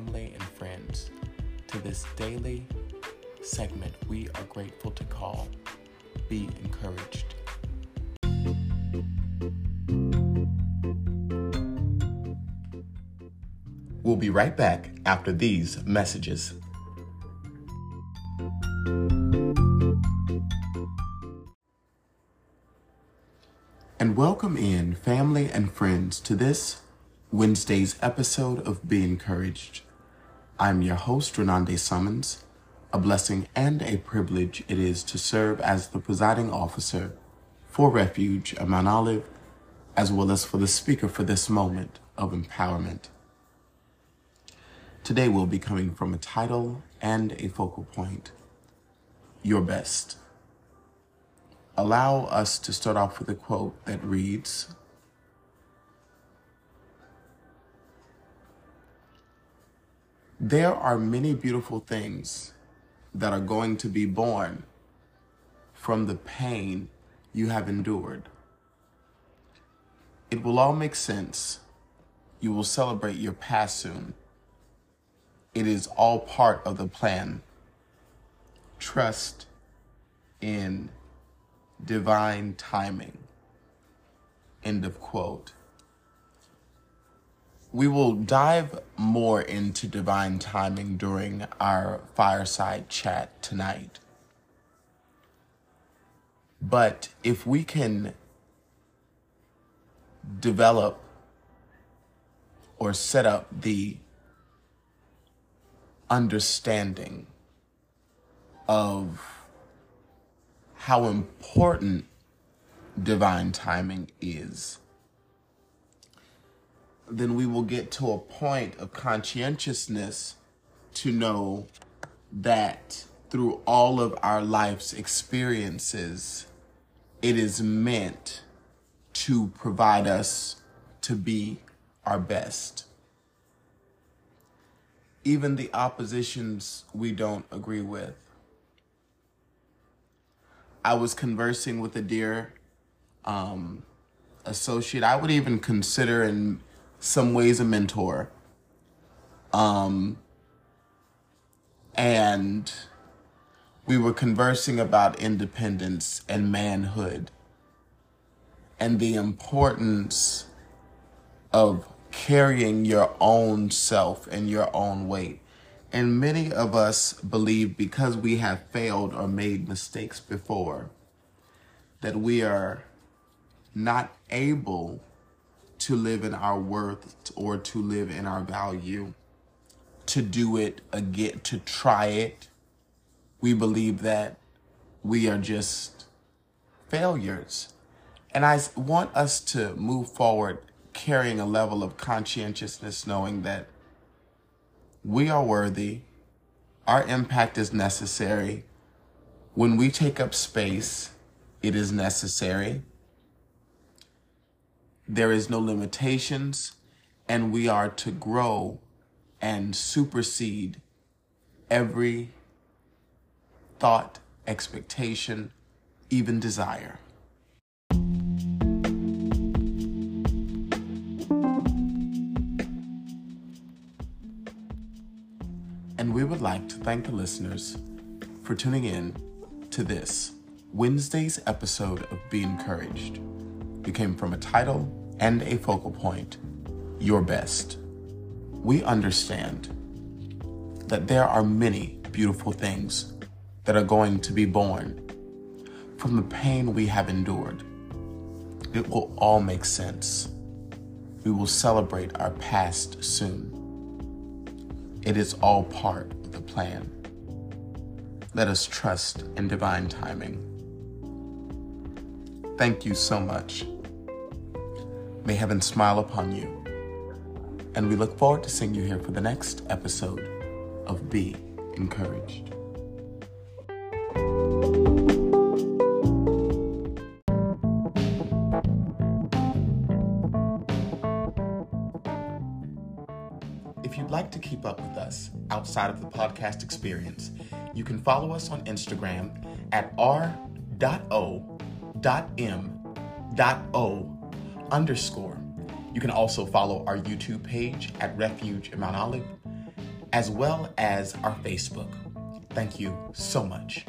family and friends to this daily segment we are grateful to call Be Encouraged. We'll be right back after these messages. And welcome in family and friends to this Wednesday's episode of Be Encouraged. I'm your host, Renande Summons. A blessing and a privilege it is to serve as the presiding officer for Refuge of Mount Olive, as well as for the speaker for this moment of empowerment. Today we'll be coming from a title and a focal point Your Best. Allow us to start off with a quote that reads There are many beautiful things that are going to be born from the pain you have endured. It will all make sense. You will celebrate your past soon. It is all part of the plan. Trust in divine timing. End of quote. We will dive more into divine timing during our fireside chat tonight. But if we can develop or set up the understanding of how important divine timing is then we will get to a point of conscientiousness to know that through all of our life's experiences, it is meant to provide us to be our best. Even the oppositions we don't agree with. I was conversing with a dear um, associate. I would even consider in some ways a mentor. Um, and we were conversing about independence and manhood and the importance of carrying your own self and your own weight. And many of us believe because we have failed or made mistakes before that we are not able to live in our worth or to live in our value, to do it uh, again, to try it. We believe that we are just failures. And I want us to move forward carrying a level of conscientiousness, knowing that we are worthy, our impact is necessary. When we take up space, it is necessary there is no limitations, and we are to grow and supersede every thought, expectation, even desire. And we would like to thank the listeners for tuning in to this Wednesday's episode of Be Encouraged. It came from a title and a focal point, your best. We understand that there are many beautiful things that are going to be born from the pain we have endured. It will all make sense. We will celebrate our past soon. It is all part of the plan. Let us trust in divine timing. Thank you so much May heaven smile upon you. And we look forward to seeing you here for the next episode of Be Encouraged. If you'd like to keep up with us outside of the podcast experience, you can follow us on Instagram at r.o.m.o underscore. You can also follow our YouTube page at Refuge in Mount Olive, as well as our Facebook. Thank you so much.